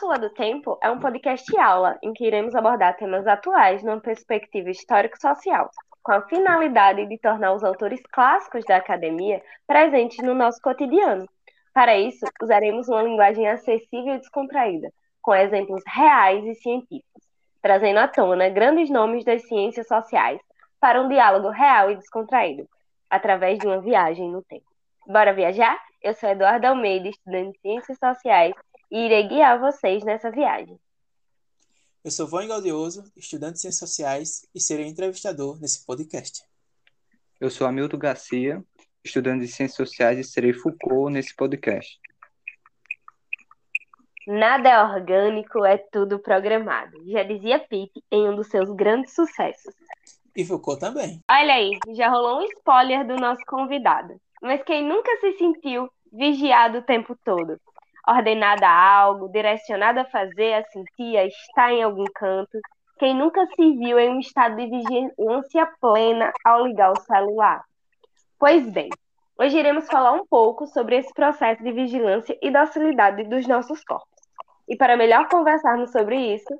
Cápsula do Tempo é um podcast aula em que iremos abordar temas atuais numa perspectiva histórico-social, com a finalidade de tornar os autores clássicos da academia presentes no nosso cotidiano. Para isso, usaremos uma linguagem acessível e descontraída, com exemplos reais e científicos, trazendo à tona grandes nomes das ciências sociais para um diálogo real e descontraído, através de uma viagem no tempo. Bora viajar? Eu sou Eduardo Almeida, estudante de Ciências Sociais, e irei guiar vocês nessa viagem. Eu sou Vânia Gaudioso, estudante de Ciências Sociais, e serei entrevistador nesse podcast. Eu sou Hamilton Garcia, estudante de Ciências Sociais, e serei Foucault nesse podcast. Nada é orgânico, é tudo programado. Já dizia Pete em um dos seus grandes sucessos. E Foucault também. Olha aí, já rolou um spoiler do nosso convidado. Mas quem nunca se sentiu vigiado o tempo todo? Ordenada a algo, direcionada a fazer, a sentir, a estar em algum canto? Quem nunca se viu em um estado de vigilância plena ao ligar o celular? Pois bem, hoje iremos falar um pouco sobre esse processo de vigilância e docilidade dos nossos corpos. E para melhor conversarmos sobre isso,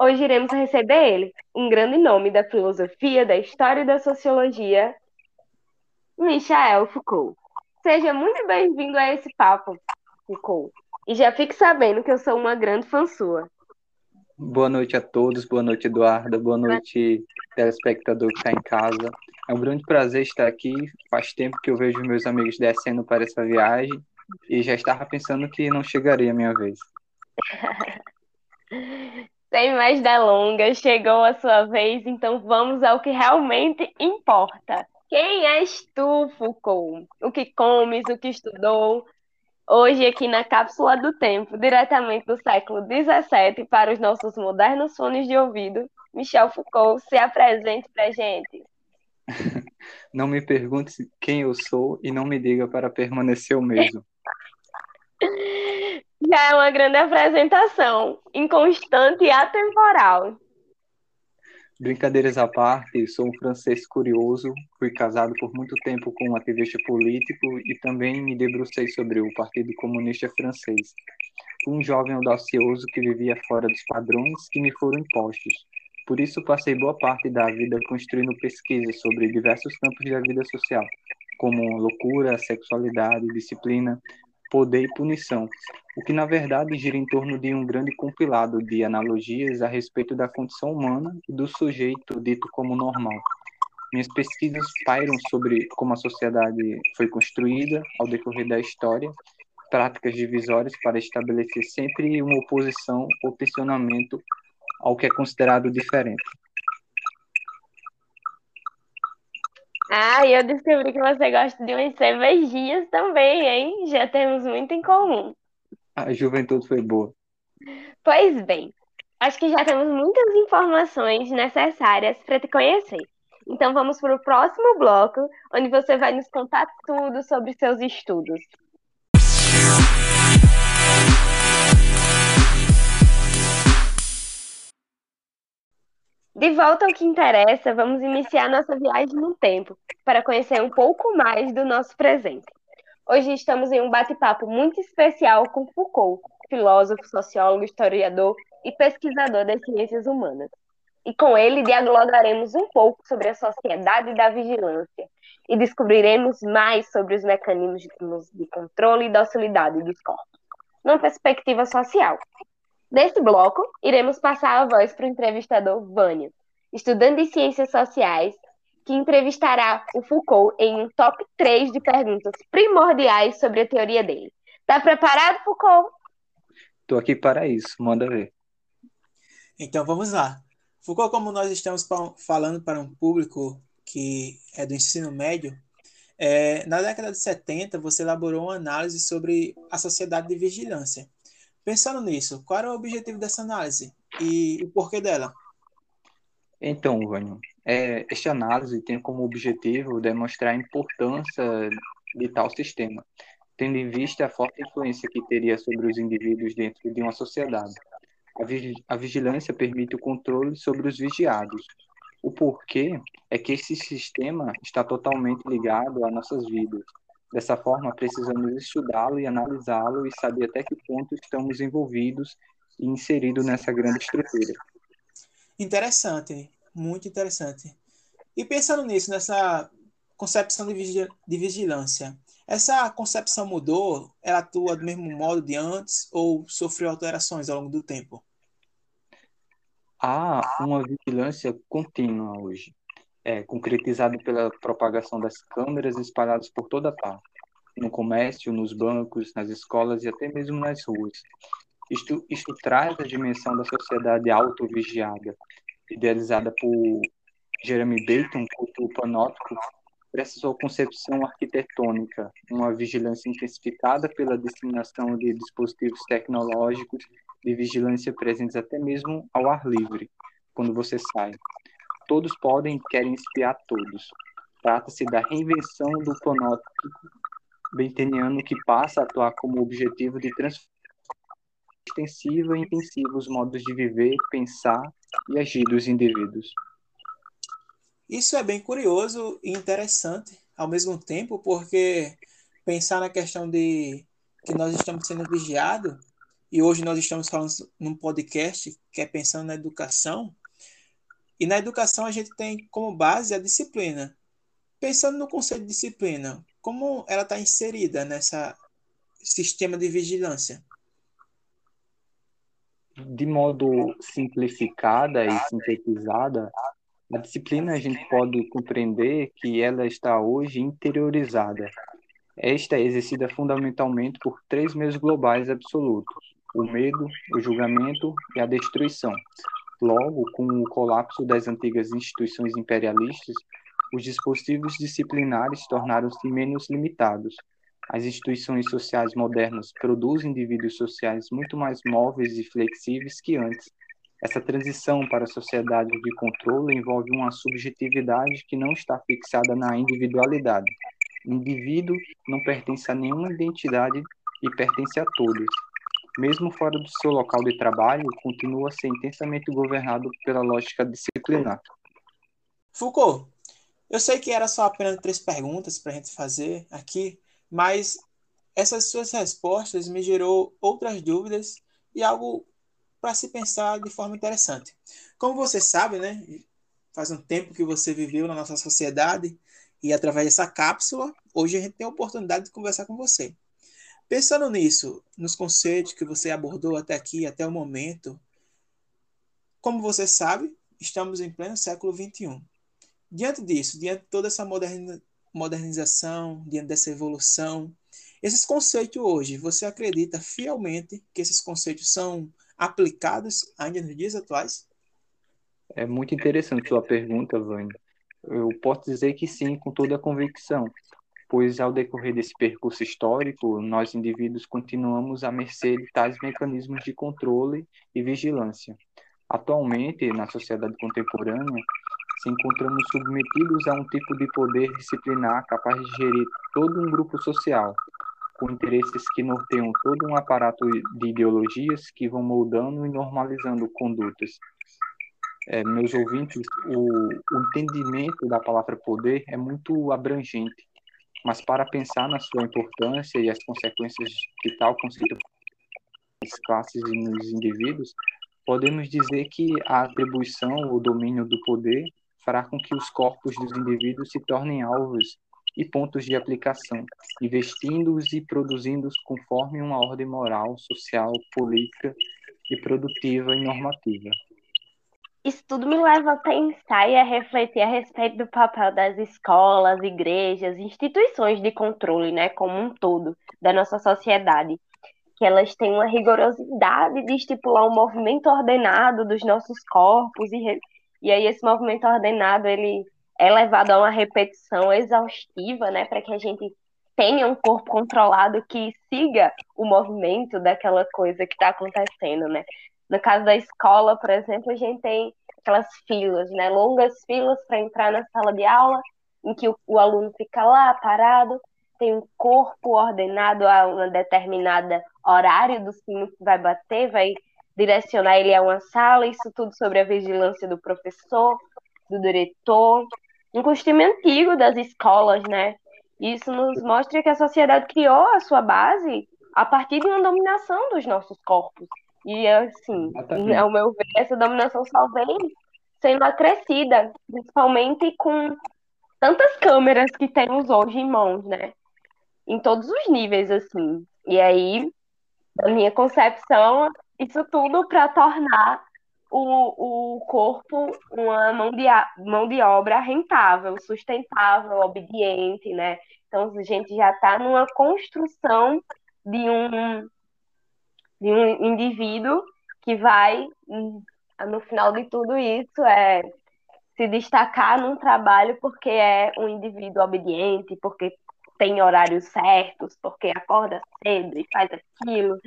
hoje iremos receber ele, um grande nome da filosofia, da história e da sociologia, Michael Foucault. Seja muito bem-vindo a esse papo, Foucault. E já fique sabendo que eu sou uma grande fã sua. Boa noite a todos, boa noite, Eduarda, boa noite, telespectador que está em casa. É um grande prazer estar aqui. Faz tempo que eu vejo meus amigos descendo para essa viagem e já estava pensando que não chegaria a minha vez. Sem mais delongas, chegou a sua vez, então vamos ao que realmente importa. Quem és tu, Foucault? O que comes, o que estudou? Hoje, aqui na Cápsula do Tempo, diretamente do século XVII para os nossos modernos fones de ouvido, Michel Foucault se apresente para gente. Não me pergunte quem eu sou e não me diga para permanecer o mesmo. Já é uma grande apresentação, inconstante e atemporal. Brincadeiras à parte, sou um francês curioso, fui casado por muito tempo com um ativista político e também me debrucei sobre o Partido Comunista Francês. Fui um jovem audacioso que vivia fora dos padrões que me foram impostos. Por isso passei boa parte da vida construindo pesquisas sobre diversos campos da vida social, como loucura, sexualidade, disciplina, poder e punição, o que na verdade gira em torno de um grande compilado de analogias a respeito da condição humana e do sujeito dito como normal. Minhas pesquisas pairam sobre como a sociedade foi construída ao decorrer da história, práticas divisórias para estabelecer sempre uma oposição ou tensionamento ao que é considerado diferente. Ah, e eu descobri que você gosta de umas cervejinhas também, hein? Já temos muito em comum. A juventude foi boa. Pois bem, acho que já temos muitas informações necessárias para te conhecer. Então vamos para o próximo bloco, onde você vai nos contar tudo sobre seus estudos. De volta ao que interessa, vamos iniciar nossa viagem no tempo para conhecer um pouco mais do nosso presente. Hoje estamos em um bate-papo muito especial com Foucault, filósofo, sociólogo, historiador e pesquisador das ciências humanas. E com ele dialogaremos um pouco sobre a sociedade da vigilância e descobriremos mais sobre os mecanismos de controle e docilidade dos corpos, numa perspectiva social. Neste bloco, iremos passar a voz para o entrevistador Vânia, estudante de Ciências Sociais, que entrevistará o Foucault em um top 3 de perguntas primordiais sobre a teoria dele. Está preparado, Foucault? Estou aqui para isso, manda ver. Então vamos lá. Foucault, como nós estamos falando para um público que é do ensino médio, é, na década de 70 você elaborou uma análise sobre a sociedade de vigilância. Pensando nisso, qual era o objetivo dessa análise e o porquê dela? Então, Vânio, é, esta análise tem como objetivo demonstrar a importância de tal sistema, tendo em vista a forte influência que teria sobre os indivíduos dentro de uma sociedade. A, a vigilância permite o controle sobre os vigiados. O porquê é que esse sistema está totalmente ligado às nossas vidas, Dessa forma, precisamos estudá-lo e analisá-lo e saber até que ponto estamos envolvidos e inserido nessa grande estrutura. Interessante, muito interessante. E pensando nisso, nessa concepção de, vigilância, essa concepção mudou? Ela atua do mesmo modo de antes ou sofreu alterações ao longo do tempo? Há uma vigilância contínua hoje, é, concretizada pela propagação das câmeras espalhadas por toda parte, no comércio, nos bancos, nas escolas e até mesmo nas ruas. Isto, isto traz a dimensão da sociedade autovigiada, idealizada por Jeremy Bentham, culto panóptico, para sua concepção arquitetônica, uma vigilância intensificada pela disseminação de dispositivos tecnológicos de vigilância presentes até mesmo ao ar livre, quando você sai. Todos podem e querem espiar todos. Trata-se da reinvenção do panóptico benteniano que passa a atuar como objetivo de transformar extensiva e intensiva os modos de viver, pensar e agir dos indivíduos. Isso é bem curioso e interessante ao mesmo tempo, porque pensar na questão de que nós estamos sendo vigiados, e hoje nós estamos falando num podcast que é pensando na educação, e na educação a gente tem como base a disciplina. Pensando no conceito de disciplina, como ela está inserida nessa sistema de vigilância? De modo simplificada e sintetizada, a disciplina a gente pode compreender que ela está hoje interiorizada. Esta é exercida fundamentalmente por três meios globais absolutos: o medo, o julgamento e a destruição. Logo, com o colapso das antigas instituições imperialistas, os dispositivos disciplinares tornaram-se menos limitados. As instituições sociais modernas produzem indivíduos sociais muito mais móveis e flexíveis que antes, essa transição para a sociedade de controle envolve uma subjetividade que não está fixada na individualidade. O indivíduo não pertence a nenhuma identidade e pertence a todos. Mesmo fora do seu local de trabalho, continua a ser intensamente governado pela lógica disciplinar. Foucault, eu sei que era só apenas três perguntas para a gente fazer aqui, mas essas suas respostas me gerou outras dúvidas e algo para se pensar de forma interessante. Como você sabe, né, faz um tempo que você viveu na nossa sociedade e através dessa cápsula, hoje a gente tem a oportunidade de conversar com você. Pensando nisso, nos conceitos que você abordou até aqui, até o momento, como você sabe, estamos em pleno século XXI. Diante disso, diante de toda essa modernização, diante dessa evolução, esses conceitos hoje, você acredita fielmente que esses conceitos são aplicados ainda nos dias atuais? É muito interessante sua pergunta, Vânia. Eu posso dizer que sim, com toda a convicção, pois ao decorrer desse percurso histórico, nós indivíduos continuamos à mercê de tais mecanismos de controle e vigilância. Atualmente, na sociedade contemporânea, se encontramos submetidos a um tipo de poder disciplinar capaz de gerir todo um grupo social, com interesses que norteiam todo um aparato de ideologias que vão moldando e normalizando condutas. É, meus ouvintes, o, o entendimento da palavra poder é muito abrangente, mas para pensar na sua importância e as consequências que tal conceito nas classes e nos indivíduos, podemos dizer que a atribuição ou domínio do poder fará com que os corpos dos indivíduos se tornem alvos e pontos de aplicação, investindo-os e produzindo-os conforme uma ordem moral, social, política e produtiva e normativa. Isso tudo me leva a pensar e a refletir a respeito do papel das escolas, igrejas, instituições de controle, né, como um todo, da nossa sociedade. Que elas têm uma rigorosidade de estipular um movimento ordenado dos nossos corpos, e, e aí esse movimento ordenado, ele é levado a uma repetição exaustiva, né, para que a gente tenha um corpo controlado que siga o movimento daquela coisa que está acontecendo, né? No caso da escola, por exemplo, a gente tem aquelas filas, né, longas filas para entrar na sala de aula, em que o, o aluno fica lá parado, tem um corpo ordenado a um determinado horário do sino que vai bater, vai direcionar ele a uma sala, isso tudo sobre a vigilância do professor, do diretor, um costume antigo das escolas, né? Isso nos mostra que a sociedade criou a sua base a partir de uma dominação dos nossos corpos. E, assim, ao meu ver, essa dominação só vem sendo acrescida, principalmente com tantas câmeras que temos hoje em mãos, né? Em todos os níveis, assim. E aí, na minha concepção, isso tudo para tornar o, o corpo uma mão de, mão de obra rentável, sustentável, obediente, né? Então, a gente já está numa construção de um, de um indivíduo que vai, no final de tudo isso, é se destacar num trabalho porque é um indivíduo obediente, porque tem horários certos, porque acorda cedo e faz aquilo.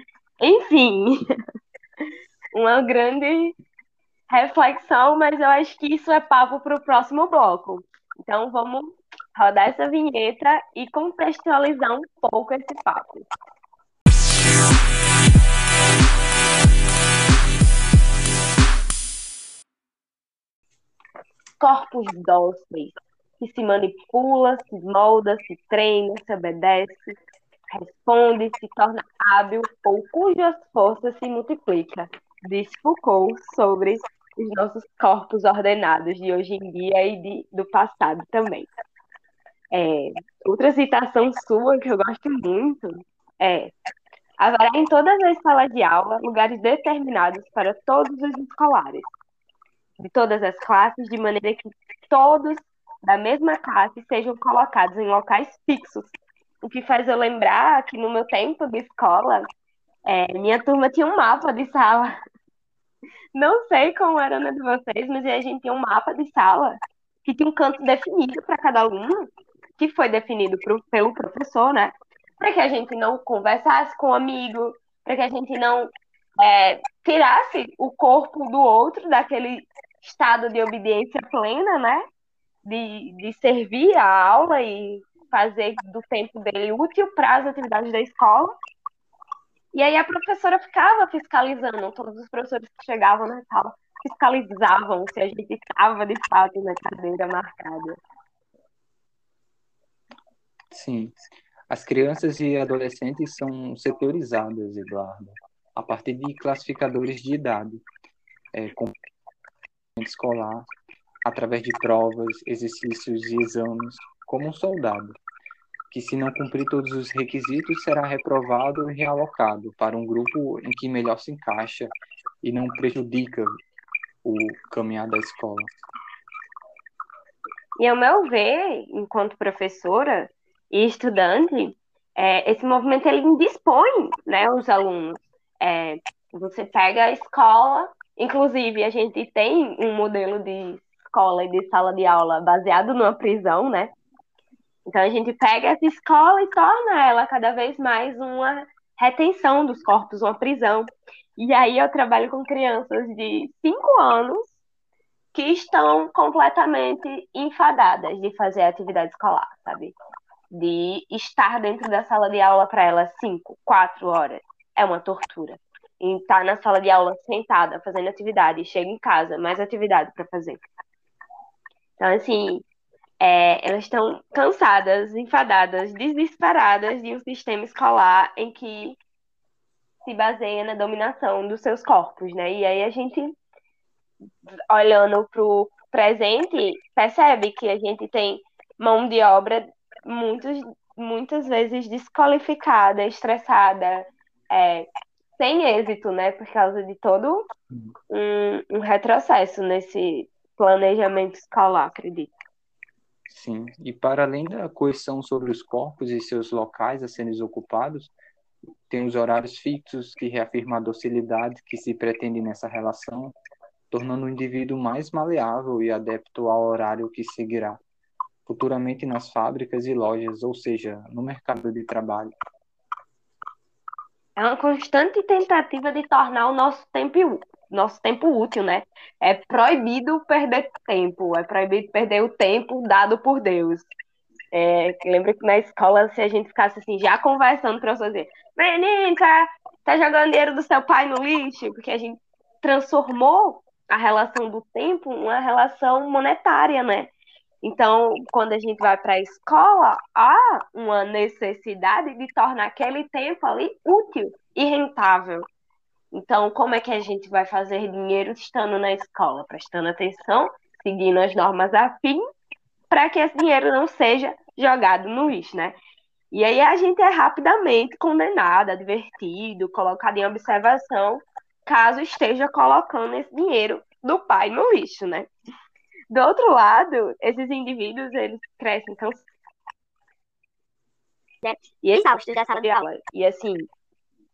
Enfim, uma grande reflexão, mas eu acho que isso é papo para o próximo bloco. Então vamos rodar essa vinheta e contextualizar um pouco esse papo. Corpos dóceis, que se manipula, se molda, se treina, se obedece, responde, se torna hábil ou cujas forças se multiplica, diz Foucault sobre os nossos corpos ordenados de hoje em dia e de, do passado também. É, outra citação sua que eu gosto muito é: haverá em todas as salas de aula lugares determinados para todos os escolares, de todas as classes, de maneira que todos da mesma classe sejam colocados em locais fixos. O que faz eu lembrar que no meu tempo de escola, é, minha turma tinha um mapa de sala não sei como era na de vocês, mas a gente tinha um mapa de sala que tinha um canto definido para cada aluno, que foi definido pro, pelo professor, né? Para que a gente não conversasse com o um amigo, para que a gente não é, tirasse o corpo do outro daquele estado de obediência plena, né? De, de servir a aula e fazer do tempo dele útil para as atividades da escola. E aí a professora ficava fiscalizando, todos os professores que chegavam na sala fiscalizavam se a gente estava de fato na cadeira marcada. Sim. As crianças e adolescentes são setorizadas, Eduardo, a partir de classificadores de idade, é, com escolar, através de provas, exercícios e exames, como um soldado que, se não cumprir todos os requisitos, será reprovado e realocado para um grupo em que melhor se encaixa e não prejudica o caminhar da escola. E ao meu ver, enquanto professora e estudante, é, esse movimento ele indispõe né, os alunos. É, você pega a escola, inclusive a gente tem um modelo de escola e de sala de aula baseado numa prisão, né? Então a gente pega essa escola e torna ela cada vez mais uma retenção dos corpos, uma prisão. E aí eu trabalho com crianças de 5 anos que estão completamente enfadadas de fazer atividade escolar, sabe? De estar dentro da sala de aula para elas 5, 4 horas. É uma tortura. E estar tá na sala de aula sentada, fazendo atividade, chega em casa, mais atividade para fazer. Então, assim, é, elas estão cansadas, enfadadas, desesperadas de um sistema escolar em que se baseia na dominação dos seus corpos, né? E aí a gente, olhando para o presente, percebe que a gente tem mão de obra muitos, muitas vezes desqualificada, estressada, é, sem êxito, né? Por causa de todo um, um retrocesso nesse planejamento escolar, acredito. Sim, e para além da coerção sobre os corpos e seus locais a serem ocupados, tem os horários fixos que reafirmam a docilidade que se pretende nessa relação, tornando o indivíduo mais maleável e adepto ao horário que seguirá futuramente nas fábricas e lojas, ou seja, no mercado de trabalho. É uma constante tentativa de tornar o nosso tempo nosso tempo útil, né? É proibido perder tempo, é proibido perder o tempo dado por Deus. É, lembra que na escola, se a gente ficasse assim, já conversando para fazer, menino, tá, tá jogando dinheiro do seu pai no lixo, porque a gente transformou a relação do tempo uma relação monetária, né? Então, quando a gente vai para a escola, há uma necessidade de tornar aquele tempo ali útil e rentável. Então, como é que a gente vai fazer dinheiro estando na escola? Prestando atenção, seguindo as normas afim, para que esse dinheiro não seja jogado no lixo, né? E aí a gente é rapidamente condenado, advertido, colocado em observação, caso esteja colocando esse dinheiro do pai no lixo, né? Do outro lado, esses indivíduos, eles crescem cansados. Né? E exaustos da sala de aula. E assim,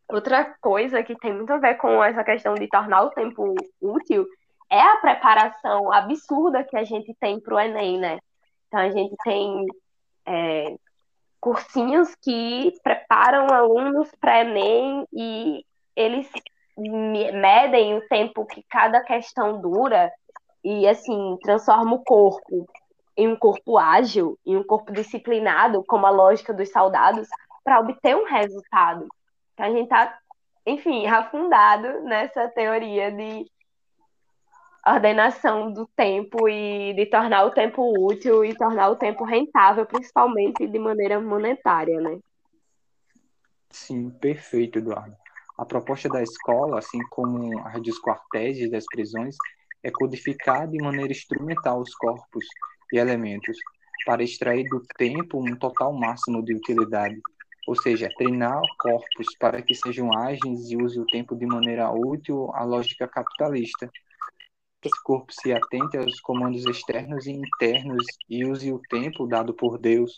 outra coisa que tem muito a ver com essa questão de tornar o tempo útil é a preparação absurda que a gente tem para o Enem, né? Então a gente tem é, cursinhos que preparam alunos para Enem e eles medem o tempo que cada questão dura e assim transforma o corpo em um corpo ágil, em um corpo disciplinado, como a lógica dos soldados, para obter um resultado. Então a gente está, enfim, afundado nessa teoria de ordenação do tempo e de tornar o tempo útil e tornar o tempo rentável, principalmente de maneira monetária, né? Sim, perfeito, Eduardo. A proposta da escola, assim como a dos quartéis e das prisões, é codificar de maneira instrumental os corpos e elementos para extrair do tempo um total máximo de utilidade, ou seja, treinar corpos para que sejam ágeis e usem o tempo de maneira útil à lógica capitalista. Esse corpo se atente aos comandos externos e internos e use o tempo dado por Deus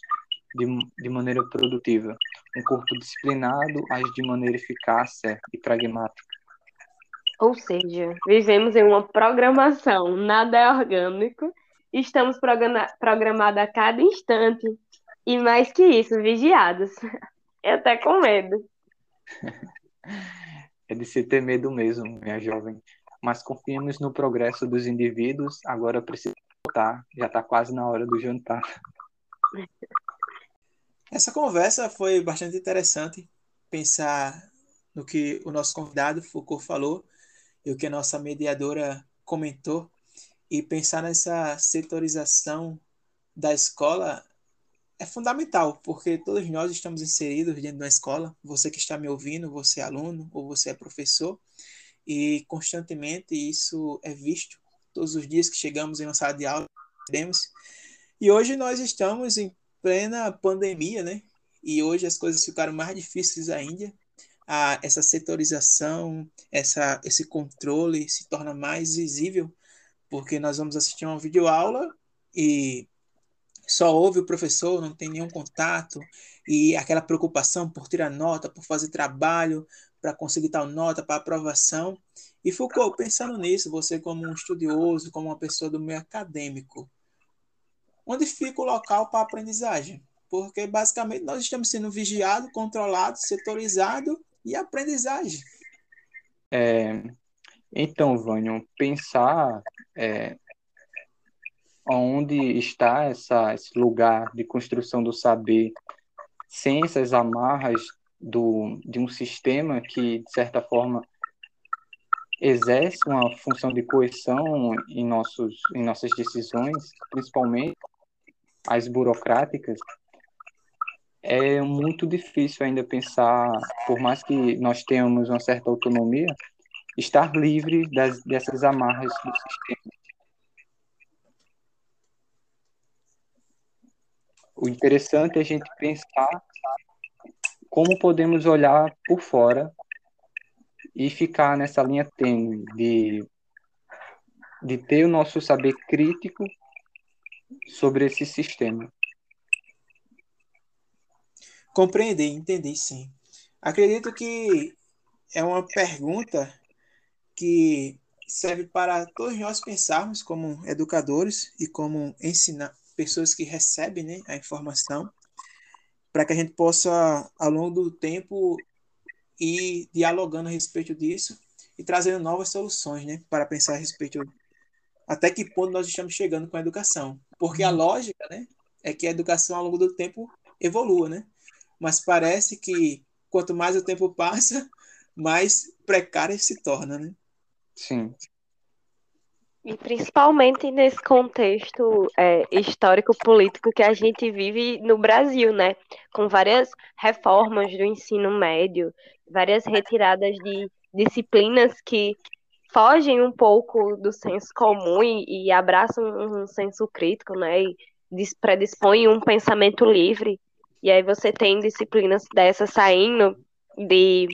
de, de maneira produtiva. Um corpo disciplinado age de maneira eficaz e pragmática. Ou seja, vivemos em uma programação, nada é orgânico, estamos programados a cada instante, e mais que isso, vigiados. Eu até com medo. É de se ter medo mesmo, minha jovem. Mas confiemos no progresso dos indivíduos, agora preciso voltar, já está quase na hora do jantar. Essa conversa foi bastante interessante, pensar no que o nosso convidado Foucault falou e o que a nossa mediadora comentou, e pensar nessa setorização da escola é fundamental, porque todos nós estamos inseridos dentro da escola. Você que está me ouvindo, você é aluno ou você é professor, e constantemente isso é visto todos os dias que chegamos em uma sala de aula, vemos. E hoje nós estamos em plena pandemia, né? E hoje as coisas ficaram mais difíceis ainda a, essa setorização, essa, esse controle se torna mais visível, porque nós vamos assistir uma videoaula e só ouve o professor, não tem nenhum contato, e aquela preocupação por tirar nota, por fazer trabalho, para conseguir tal nota, para aprovação. E Foucault, pensando nisso, você como um estudioso, como uma pessoa do meio acadêmico, onde fica o local para aprendizagem? Porque basicamente nós estamos sendo vigiados, controlados, setorizados e aprendizagem. É, então, Vânio, pensar é, onde está essa, esse lugar de construção do saber sem essas amarras do, de um sistema que, de certa forma, exerce uma função de coerção em, nossos, em nossas decisões, principalmente as burocráticas, é muito difícil ainda pensar, por mais que nós tenhamos uma certa autonomia, estar livre das, dessas amarras do sistema. O interessante é a gente pensar como podemos olhar por fora e ficar nessa linha tênue de, de ter o nosso saber crítico sobre esse sistema. Compreender, entendi, sim. Acredito que é uma pergunta que serve para todos nós pensarmos como educadores e como ensinar pessoas que recebem né, a informação, para que a gente possa, ao longo do tempo, ir dialogando a respeito disso e trazendo novas soluções né, para pensar a respeito até que ponto nós estamos chegando com a educação. Porque a lógica né, é que a educação, ao longo do tempo, evolua, né? Mas parece que quanto mais o tempo passa, mais precária se torna, né? Sim. E principalmente nesse contexto é, histórico-político que a gente vive no Brasil, né? Com várias reformas do ensino médio, várias retiradas de disciplinas que fogem um pouco do senso comum e, e abraçam um, senso crítico, né? E predispõem um pensamento livre. E aí você tem disciplinas dessas saindo de,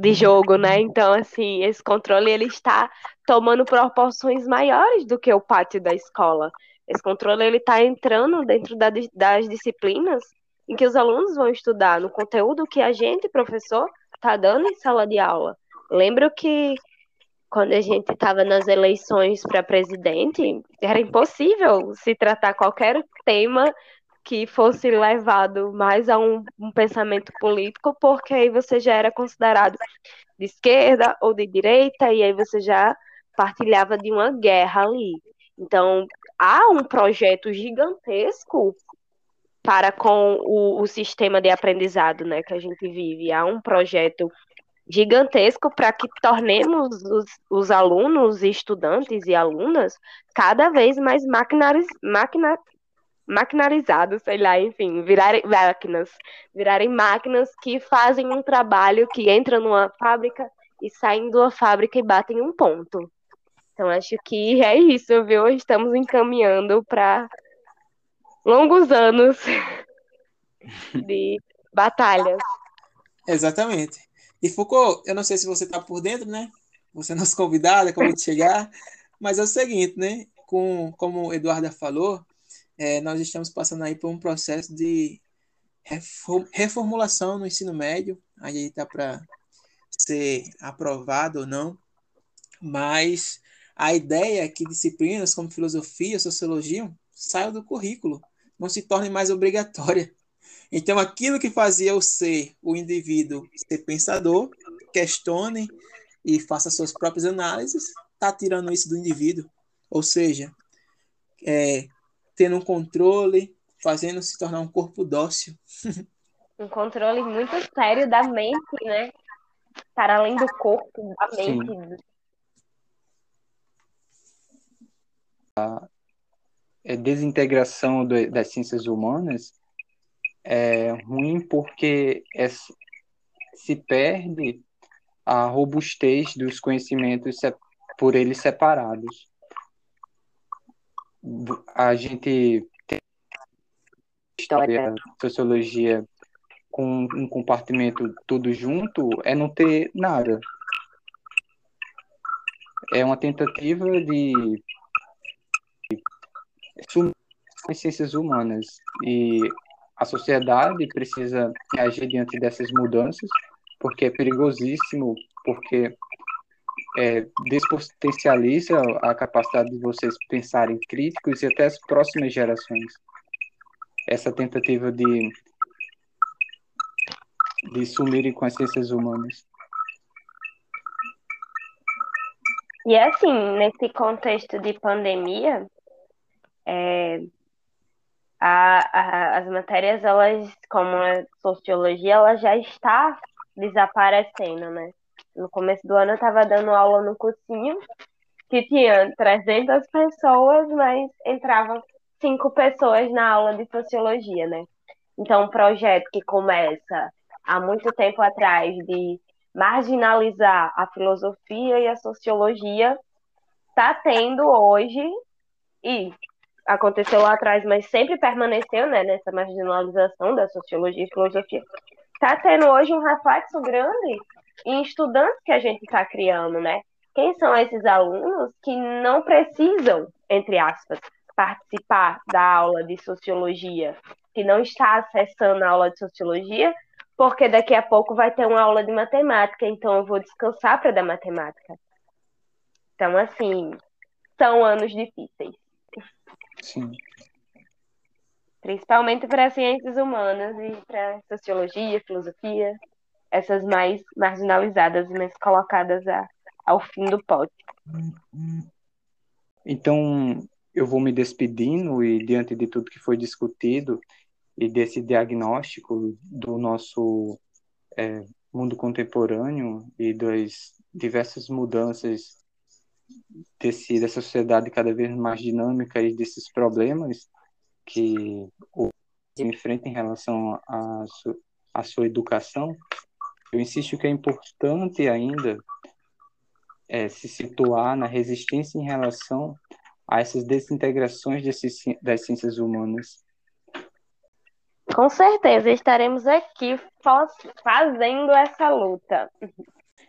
de jogo, né? Então, assim, esse controle ele está tomando proporções maiores do que o pátio da escola. Esse controle ele está entrando dentro da, das disciplinas em que os alunos vão estudar, no conteúdo que a gente, professor, está dando em sala de aula. Lembro que quando a gente estava nas eleições para presidente, era impossível se tratar qualquer tema que fosse levado mais a um, um, pensamento político, porque aí você já era considerado de esquerda ou de direita, e aí você já partilhava de uma guerra ali. Então, há um projeto gigantesco para com o, o sistema de aprendizado né, que a gente vive. Há um projeto gigantesco para que tornemos os, os, alunos, estudantes e alunas cada vez mais maquinariz, máquina, maquinarizados, sei lá, enfim, virarem máquinas, virarem máquinas que fazem um trabalho que entra numa fábrica e saem de uma fábrica e batem um ponto. Então acho que é isso, viu? Estamos encaminhando para longos anos de batalhas. Exatamente. E Foucault, eu não sei se você está por dentro, né? Você é nosso convidado, acabou de chegar, mas é o seguinte, né? Com, como o Eduarda falou, é, nós estamos passando aí por um processo de reformulação no ensino médio, aí está para ser aprovado ou não, mas a ideia é que disciplinas como filosofia, sociologia saiam do currículo, não se tornem mais obrigatória. Então, aquilo que fazia o ser, o indivíduo, ser pensador, questione e faça suas próprias análises, está tirando isso do indivíduo. Ou seja, é, tendo um controle, fazendo se tornar um corpo dócil. Um controle muito sério da mente, né? Para além do corpo, da mente. Sim. A desintegração das ciências humanas é ruim porque é, se perde a robustez dos conhecimentos por eles separados. A gente tem história, sociologia com um compartimento tudo junto é não ter nada. É uma tentativa de sumir as ciências humanas e a sociedade precisa agir diante dessas mudanças, porque é perigosíssimo, porque é, despotencializa a capacidade de vocês pensarem críticos e até as próximas gerações. Essa tentativa de, de sumirem com as ciências humanas. E assim, nesse contexto de pandemia, é, a, a, as matérias, elas, como a sociologia, ela já está desaparecendo, né? No começo do ano eu estava dando aula no cursinho, que tinha 300 pessoas, mas entravam cinco pessoas na aula de sociologia, né? Então, um projeto que começa há muito tempo atrás de marginalizar a filosofia e a sociologia, está tendo hoje, e aconteceu lá atrás, mas sempre permaneceu né, nessa marginalização da sociologia e filosofia, está tendo hoje um reflexo grande em estudantes que a gente está criando, né? Quem são esses alunos que não precisam, entre aspas, participar da aula de sociologia, que não está acessando a aula de sociologia, porque daqui a pouco vai ter uma aula de matemática, então eu vou descansar para dar matemática. Então, assim, são anos difíceis. Sim. Principalmente para ciências humanas e para sociologia, filosofia, essas mais marginalizadas, mais colocadas a, ao fim do pote. Então, eu vou me despedindo e diante de tudo que foi discutido e desse diagnóstico do nosso é, mundo contemporâneo e das diversas mudanças desse, dessa sociedade cada vez mais dinâmica e desses problemas que o enfrenta em relação à sua, à sua educação, eu insisto que é importante ainda é, se situar na resistência em relação a essas desintegrações das ciências humanas. Com certeza, estaremos aqui fazendo essa luta.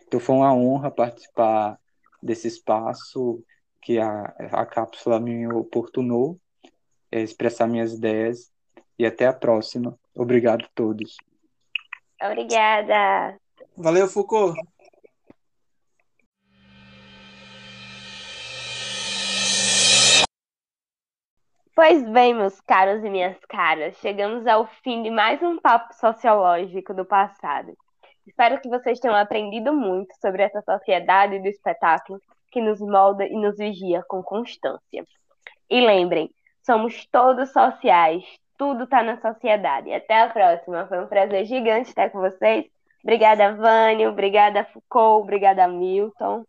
Então foi uma honra participar desse espaço que a, a cápsula me oportunou, é, expressar minhas ideias e até a próxima. Obrigado a todos. Obrigada. Valeu, Foucault. Pois bem, meus caros e minhas caras, chegamos ao fim de mais um papo sociológico do passado. Espero que vocês tenham aprendido muito sobre essa sociedade do espetáculo que nos molda e nos vigia com constância. E lembrem, somos todos sociais, tudo está na sociedade. Até a próxima. Foi um prazer gigante estar com vocês. Obrigada, Vânio. Obrigada, Foucault. Obrigada, Milton.